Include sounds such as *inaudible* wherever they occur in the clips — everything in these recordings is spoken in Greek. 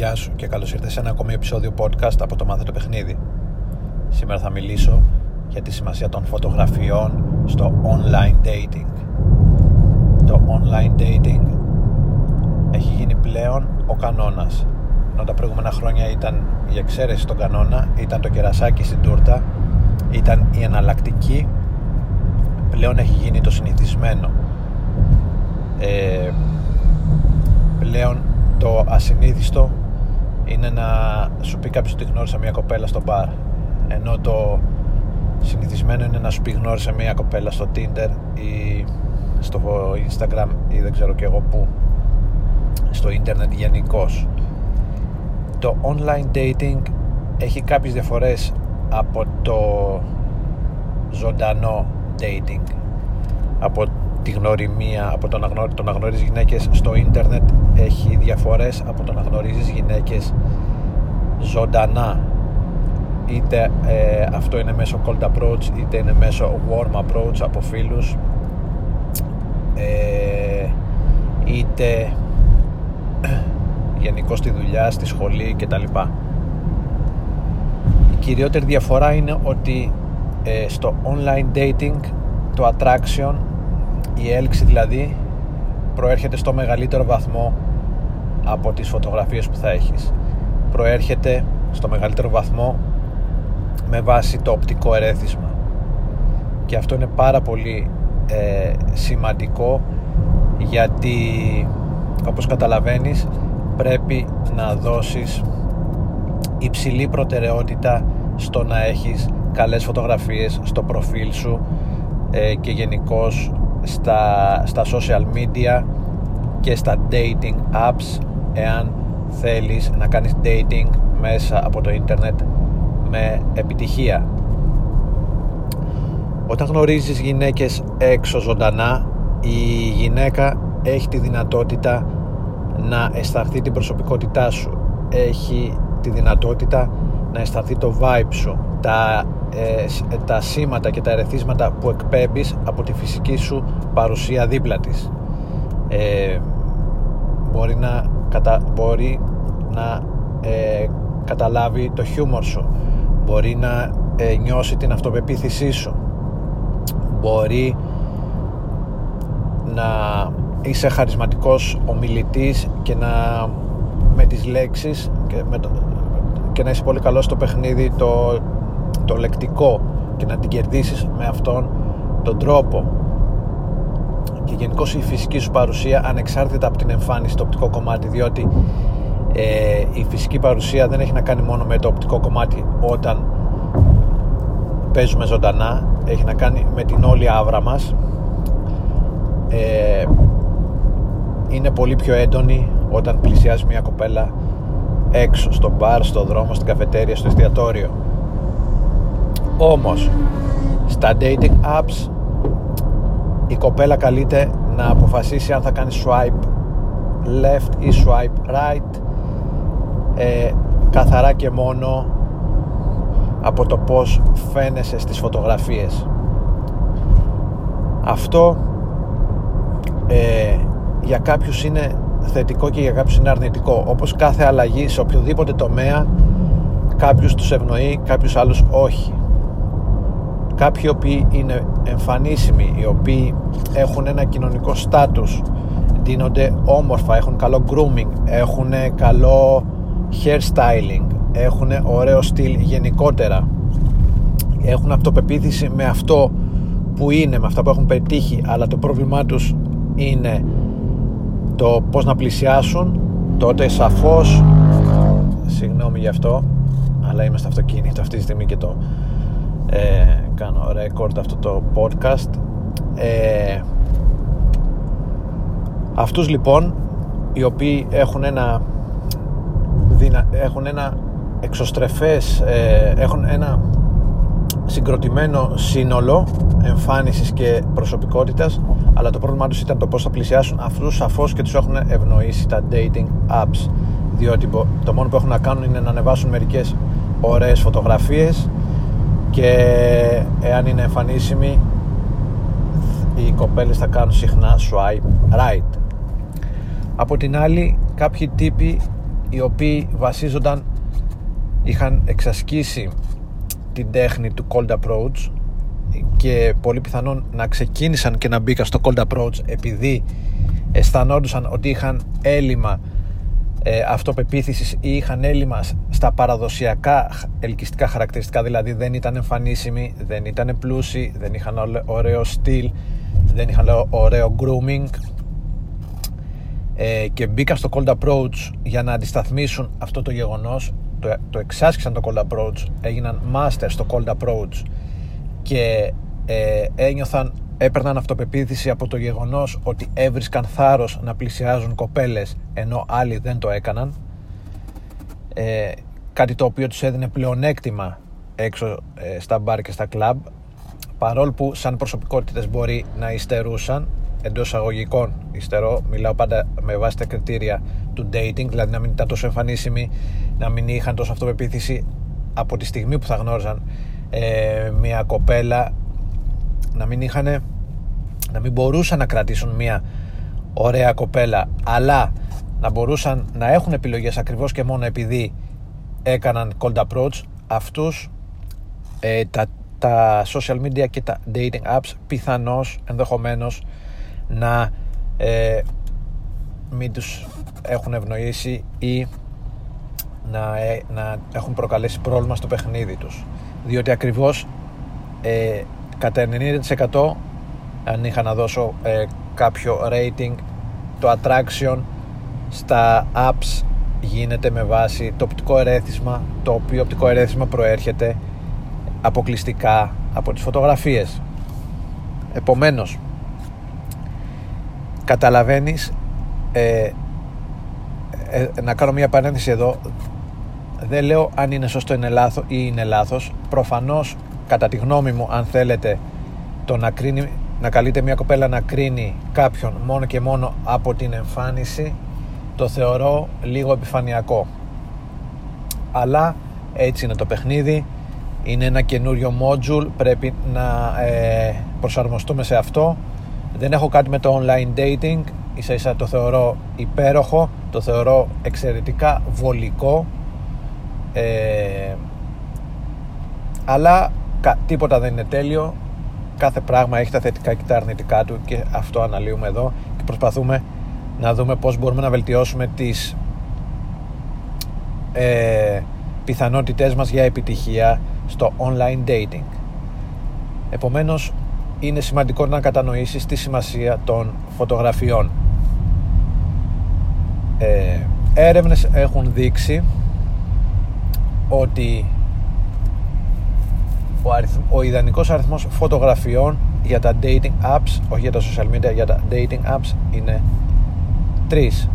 Γεια σου και καλώς ήρθες σε ένα ακόμη επεισόδιο podcast από το Μάθε το Παιχνίδι. Σήμερα θα μιλήσω για τη σημασία των φωτογραφιών στο online dating. Το online dating έχει γίνει πλέον ο κανόνας. Ενώ τα προηγούμενα χρόνια ήταν η εξαίρεση στον κανόνα, ήταν το κερασάκι στην τούρτα, ήταν η εναλλακτική, πλέον έχει γίνει το συνηθισμένο. Ε, πλέον το ασυνήθιστο είναι να σου πει κάποιος ότι γνώρισα μια κοπέλα στο μπαρ. Ενώ το συνηθισμένο είναι να σου πει γνώρισα μια κοπέλα στο Tinder ή στο Instagram ή δεν ξέρω και εγώ που στο ίντερνετ γενικώς. το online dating έχει κάποιες διαφορές από το ζωντανό dating. Από τη γνωριμία από το να, γνωρι, το να γνωρίζεις γυναίκες στο ίντερνετ έχει διαφορές από το να γνωρίζεις γυναίκες ζωντανά είτε ε, αυτό είναι μέσω cold approach είτε είναι μέσω warm approach από φίλους ε, είτε γενικώ στη δουλειά, στη σχολή κτλ. Η κυριότερη διαφορά είναι ότι ε, στο online dating το attraction η έλξη δηλαδή προέρχεται στο μεγαλύτερο βαθμό από τις φωτογραφίες που θα έχεις. Προέρχεται στο μεγαλύτερο βαθμό με βάση το οπτικό ερέθισμα. Και αυτό είναι πάρα πολύ ε, σημαντικό γιατί όπως καταλαβαίνεις πρέπει να δώσεις υψηλή προτεραιότητα στο να έχεις καλές φωτογραφίες στο προφίλ σου ε, και γενικώς στα, στα social media και στα dating apps εάν θέλεις να κάνεις dating μέσα από το ίντερνετ με επιτυχία. Όταν γνωρίζεις γυναίκες έξω ζωντανά η γυναίκα έχει τη δυνατότητα να αισθανθεί την προσωπικότητά σου. Έχει τη δυνατότητα να αισθανθεί το vibe σου τα, ε, τα σήματα και τα ερεθίσματα που εκπέμπεις από τη φυσική σου παρουσία δίπλα της. Ε, μπορεί να, κατα, μπορεί να ε, καταλάβει το χιούμορ σου. Μπορεί να ε, νιώσει την αυτοπεποίθησή σου. Μπορεί να είσαι χαρισματικός ομιλητής και να με τις λέξεις και, με το, και να είσαι πολύ καλός στο παιχνίδι το, το λεκτικό και να την κερδίσεις με αυτόν τον τρόπο και γενικώ η φυσική σου παρουσία ανεξάρτητα από την εμφάνιση το οπτικό κομμάτι διότι ε, η φυσική παρουσία δεν έχει να κάνει μόνο με το οπτικό κομμάτι όταν παίζουμε ζωντανά έχει να κάνει με την όλη άβρα μας. Ε, είναι πολύ πιο έντονη όταν πλησιάζει μια κοπέλα έξω στο μπαρ, στο δρόμο, στην καφετέρια, στο εστιατόριο. Όμως στα dating apps η κοπέλα καλείται να αποφασίσει αν θα κάνει swipe left ή swipe right ε, καθαρά και μόνο από το πως φαίνεσαι στις φωτογραφίες. Αυτό ε, για κάποιους είναι θετικό και για κάποιους είναι αρνητικό. Όπως κάθε αλλαγή σε οποιοδήποτε τομέα κάποιους τους ευνοεί, κάποιους άλλους όχι κάποιοι οποίοι είναι εμφανίσιμοι οι οποίοι έχουν ένα κοινωνικό στάτους δίνονται όμορφα, έχουν καλό grooming έχουν καλό hairstyling έχουν ωραίο στυλ γενικότερα. Έχουν αυτοπεποίθηση με αυτό που είναι, με αυτά που έχουν πετύχει αλλά το πρόβλημά τους είναι το πώς να πλησιάσουν. Τότε σαφώς συγγνώμη γι' αυτό αλλά είμαι στο αυτοκίνητο αυτή τη στιγμή και το ε, κάνω record αυτό το podcast. Ε, αυτούς λοιπόν οι οποίοι έχουν ένα έχουν ένα εξωστρεφές ε, έχουν ένα συγκροτημένο σύνολο εμφάνισης και προσωπικότητας αλλά το πρόβλημά τους ήταν το πώς θα πλησιάσουν αυτούς σαφώς και τους έχουν ευνοήσει τα dating apps. Διότι το μόνο που έχουν να κάνουν είναι να ανεβάσουν μερικές ωραίες φωτογραφίες και εάν είναι εμφανίσιμοι οι κοπέλες θα κάνουν συχνά swipe right. Από την άλλη κάποιοι τύποι οι οποίοι βασίζονταν είχαν εξασκήσει την τέχνη του cold approach και πολύ πιθανόν να ξεκίνησαν και να μπήκαν στο cold approach επειδή αισθανόντουσαν ότι είχαν έλλειμμα ε, αυτοπεποίθησης ή είχαν έλλειμμα στα παραδοσιακά ελκυστικά χαρακτηριστικά δηλαδή δεν ήταν εμφανίσιμοι, δεν ήταν πλούσιοι, δεν είχαν ωραίο στυλ, δεν είχαν ωραίο grooming ε, και μπήκαν στο cold approach για να αντισταθμίσουν αυτό το γεγονός το, το εξάσκησαν το cold approach έγιναν master στο cold approach και ε, ένιωθαν έπαιρναν αυτοπεποίθηση από το γεγονός ότι έβρισκαν θάρρος να πλησιάζουν κοπέλες ενώ άλλοι δεν το έκαναν. Ε, κάτι το οποίο τους έδινε πλεονέκτημα έξω ε, στα μπαρ και στα κλαμπ παρόλο που σαν προσωπικότητες μπορεί να υστερούσαν εντός αγωγικών υστερώ, μιλάω πάντα με βάση τα κριτήρια του dating, δηλαδή να μην ήταν τόσο εμφανίσιμοι, να μην είχαν τόσο αυτοπεποίθηση από τη στιγμή που θα γνώριζαν ε, μια κοπέλα, να μην είχαν, να μην μπορούσαν να κρατήσουν μια ωραία κοπέλα, αλλά να μπορούσαν να έχουν επιλογές ακριβώς και μόνο επειδή έκαναν cold approach, αυτούς ε, τα, τα social media και τα dating apps πιθανώς ενδεχομένως να ε, μην τους έχουν ευνοήσει ή να, ε, να έχουν προκαλέσει πρόβλημα στο παιχνίδι τους. Διότι ακριβώς ε, κατά 90% αν είχα να δώσω ε, κάποιο rating το attraction στα apps γίνεται με βάση το οπτικό ερέθισμα το οποίο οπτικό ερέθισμα προέρχεται αποκλειστικά από τις φωτογραφίες. Επομένως καταλαβαίνεις ε, ε, να κάνω μια παρένθεση εδώ. Δεν λέω αν είναι σωστό είναι λάθο, ή είναι λάθος. Προφανώς κατά τη γνώμη μου αν θέλετε το να, κρίνει, να καλείται μια κοπέλα να κρίνει κάποιον μόνο και μόνο από την εμφάνιση το θεωρώ λίγο επιφανειακό. Αλλά έτσι είναι το παιχνίδι. Είναι ένα καινούριο module. Πρέπει να ε, προσαρμοστούμε σε αυτό. Δεν έχω κάτι με το online dating. Ίσα ίσα το θεωρώ υπέροχο. Το θεωρώ εξαιρετικά βολικό. Ε, αλλά τίποτα δεν είναι τέλειο κάθε πράγμα έχει τα θετικά και τα αρνητικά του και αυτό αναλύουμε εδώ και προσπαθούμε να δούμε πώς μπορούμε να βελτιώσουμε τις ε, πιθανότητές μας για επιτυχία στο online dating επομένως είναι σημαντικό να κατανοήσεις τη σημασία των φωτογραφιών. Ε, έρευνες έχουν δείξει ότι ο, αριθμ, ο ιδανικός αριθμός φωτογραφιών για τα dating apps, όχι για τα social media, για τα dating apps είναι τρεις.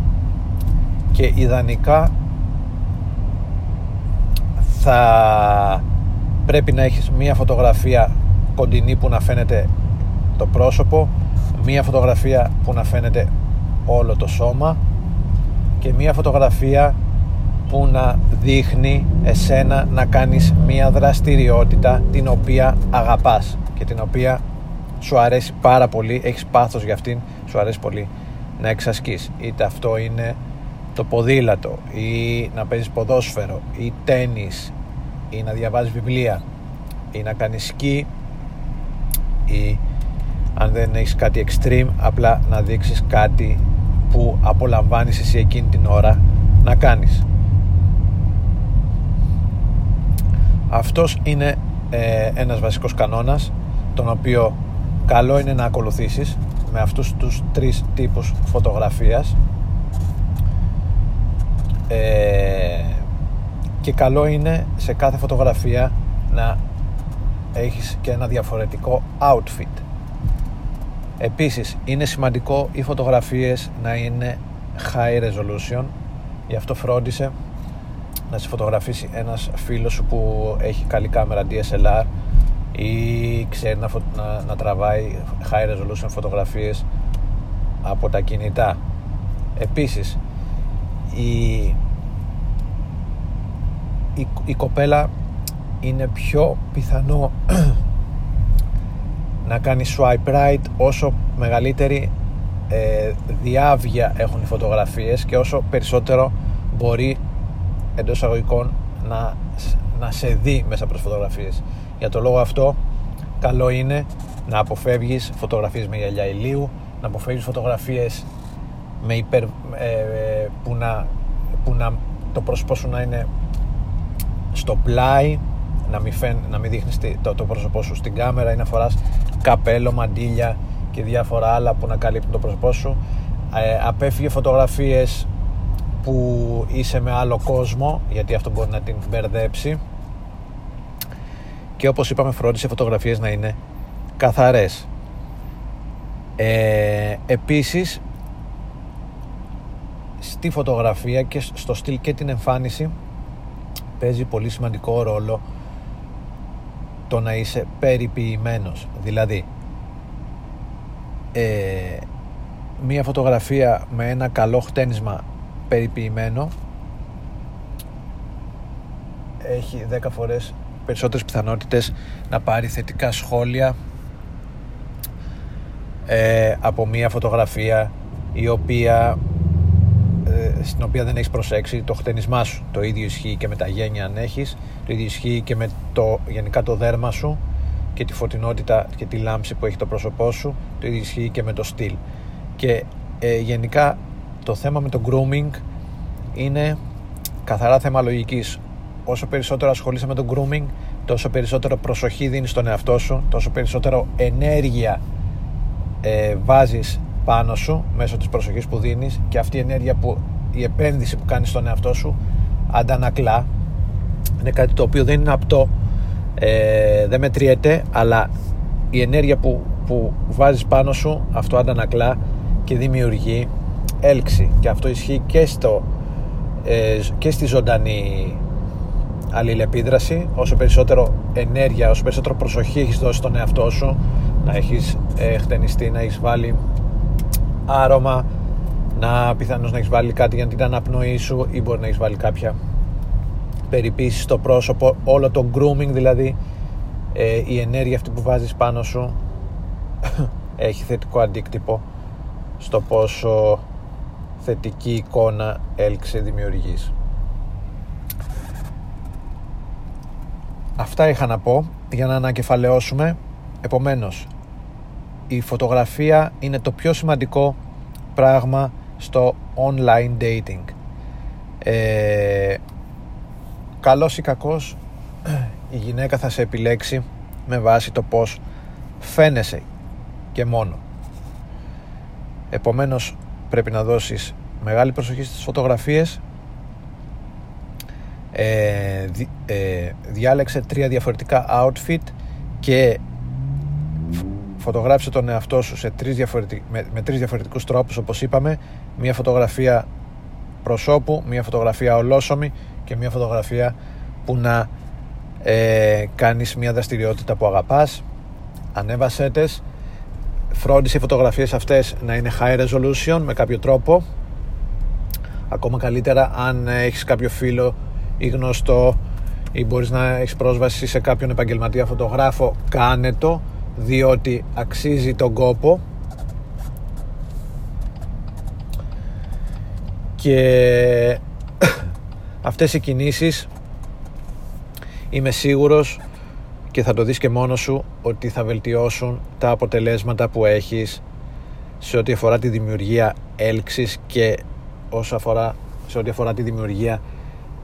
Και ιδανικά θα πρέπει να έχεις μία φωτογραφία κοντινή που να φαίνεται το πρόσωπο μία φωτογραφία που να φαίνεται όλο το σώμα και μία φωτογραφία που να δείχνει εσένα να κάνεις μία δραστηριότητα την οποία αγαπάς και την οποία σου αρέσει πάρα πολύ, έχεις πάθος για αυτήν, σου αρέσει πολύ να εξασκείς. Είτε αυτό είναι το ποδήλατο ή να παίζεις ποδόσφαιρο ή τένις ή να διαβάζεις βιβλία ή να κάνεις σκι ή αν δεν έχεις κάτι extreme απλά να δείξεις κάτι που απολαμβάνεις εσύ εκείνη την ώρα να κάνεις αυτός είναι ε, ένας βασικός κανόνας τον οποίο καλό είναι να ακολουθήσεις με αυτούς τους τρεις τύπους φωτογραφίας. Ε, και καλό είναι σε κάθε φωτογραφία να έχεις και ένα διαφορετικό outfit. Επίσης είναι σημαντικό οι φωτογραφίες να είναι high resolution. Γι' αυτό φρόντισε να σε φωτογραφίσει ένας φίλος σου που έχει καλή κάμερα DSLR ή ξέρει να, να, να τραβάει high resolution φωτογραφίες από τα κινητά. Επίσης η, η, η κοπέλα είναι πιο πιθανό *clears throat* να κάνει swipe right όσο μεγαλύτερη ε, διάβια έχουν οι φωτογραφίες και όσο περισσότερο μπορεί εντός αγωγικών να, να σε δει μέσα από τις φωτογραφίες. Για το λόγο αυτό καλό είναι να αποφεύγεις φωτογραφίες με γυαλιά ηλίου να αποφεύγεις φωτογραφίες με υπερ, ε, που, να, που να το πρόσωπό σου να είναι στο πλάι να μην, φαίν, να μην δείχνεις το, το πρόσωπό σου στην κάμερα ή να φοράς καπέλο, μαντίλια και διάφορα άλλα που να καλύπτουν το πρόσωπό σου. Ε, απέφυγε φωτογραφίες που είσαι με άλλο κόσμο γιατί αυτό μπορεί να την μπερδέψει. Και όπως είπαμε φρόντισε φωτογραφίες να είναι καθαρές. Ε, επίσης στη φωτογραφία και στο στυλ και την εμφάνιση παίζει πολύ σημαντικό ρόλο το να είσαι περιποιημένος. Δηλαδή ε, μία φωτογραφία με ένα καλό χτένισμα περιποιημένο. Έχει 10 φορές περισσότερες πιθανότητες να πάρει θετικά σχόλια ε, από μία φωτογραφία η οποία ε, στην οποία δεν έχεις προσέξει. Το χτενισμά σου το ίδιο ισχύει και με τα γένια αν έχεις το ίδιο ισχύει και με το, γενικά το δέρμα σου και τη φωτεινότητα και τη λάμψη που έχει το πρόσωπό σου το ίδιο ισχύει και με το στυλ. Και ε, γενικά το θέμα με το grooming είναι καθαρά θέμα λογικής. Όσο περισσότερο ασχολείσαι με το grooming τόσο περισσότερο προσοχή δίνεις στον εαυτό σου τόσο περισσότερο ενέργεια ε, βάζεις πάνω σου μέσω της προσοχής που δίνεις και αυτή η ενέργεια που η επένδυση που κάνεις στον εαυτό σου αντανακλά. Είναι κάτι το οποίο δεν είναι απτό ε, δεν μετριέται αλλά η ενέργεια που, που βάζεις πάνω σου αυτό αντανακλά και δημιουργεί έλξη. Και αυτό ισχύει και, στο, ε, και στη ζωντανή αλληλεπίδραση. Όσο περισσότερο ενέργεια, όσο περισσότερο προσοχή έχεις δώσει στον εαυτό σου να έχεις ε, χτενιστεί, να έχεις βάλει άρωμα να πιθανώς να έχεις βάλει κάτι για την αναπνοή σου ή μπορεί να έχεις βάλει κάποια περιποίηση στο πρόσωπο. Όλο το grooming δηλαδή ε, η ενέργεια αυτή που βάζεις πάνω σου *coughs* έχει θετικό αντίκτυπο στο πόσο θετική εικόνα έλξη δημιουργείς. Αυτά είχα να πω για να ανακεφαλαιώσουμε. Επομένως η φωτογραφία είναι το πιο σημαντικό πράγμα στο online dating. Ε, καλός ή κακός η γυναίκα θα σε επιλέξει με βάση το πως φαίνεσαι και μόνο. Επομένως πρέπει να δώσεις μεγάλη προσοχή στις φωτογραφίες. Ε, ε, διάλεξε τρία διαφορετικά outfit και φωτογράφησε τον εαυτό σου σε τρεις διαφορετικ... με, με τρεις διαφορετικούς τρόπους όπως είπαμε. Μια φωτογραφία προσώπου, μια φωτογραφία ολόσωμη και μια φωτογραφία που να ε, κάνεις μια δραστηριότητα που αγαπάς. Ανέβασέ τες φρόντισε οι φωτογραφίες αυτές να είναι high resolution με κάποιο τρόπο. Ακόμα καλύτερα αν έχεις κάποιο φίλο ή γνωστό ή μπορείς να έχεις πρόσβαση σε κάποιον επαγγελματία φωτογράφο κάνε το διότι αξίζει τον κόπο. Και *coughs* αυτές οι κινήσεις είμαι σίγουρος και θα το δεις και μόνος σου ότι θα βελτιώσουν τα αποτελέσματα που έχεις σε ό,τι αφορά τη δημιουργία έλξης και όσο αφορά, σε ό,τι αφορά τη δημιουργία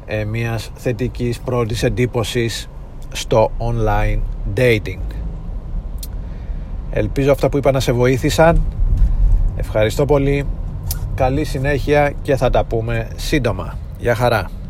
ε, μιας θετικής πρώτης εντύπωσης στο online dating. Ελπίζω αυτά που είπα να σε βοήθησαν. Ευχαριστώ πολύ. Καλή συνέχεια και θα τα πούμε σύντομα. Γεια χαρά.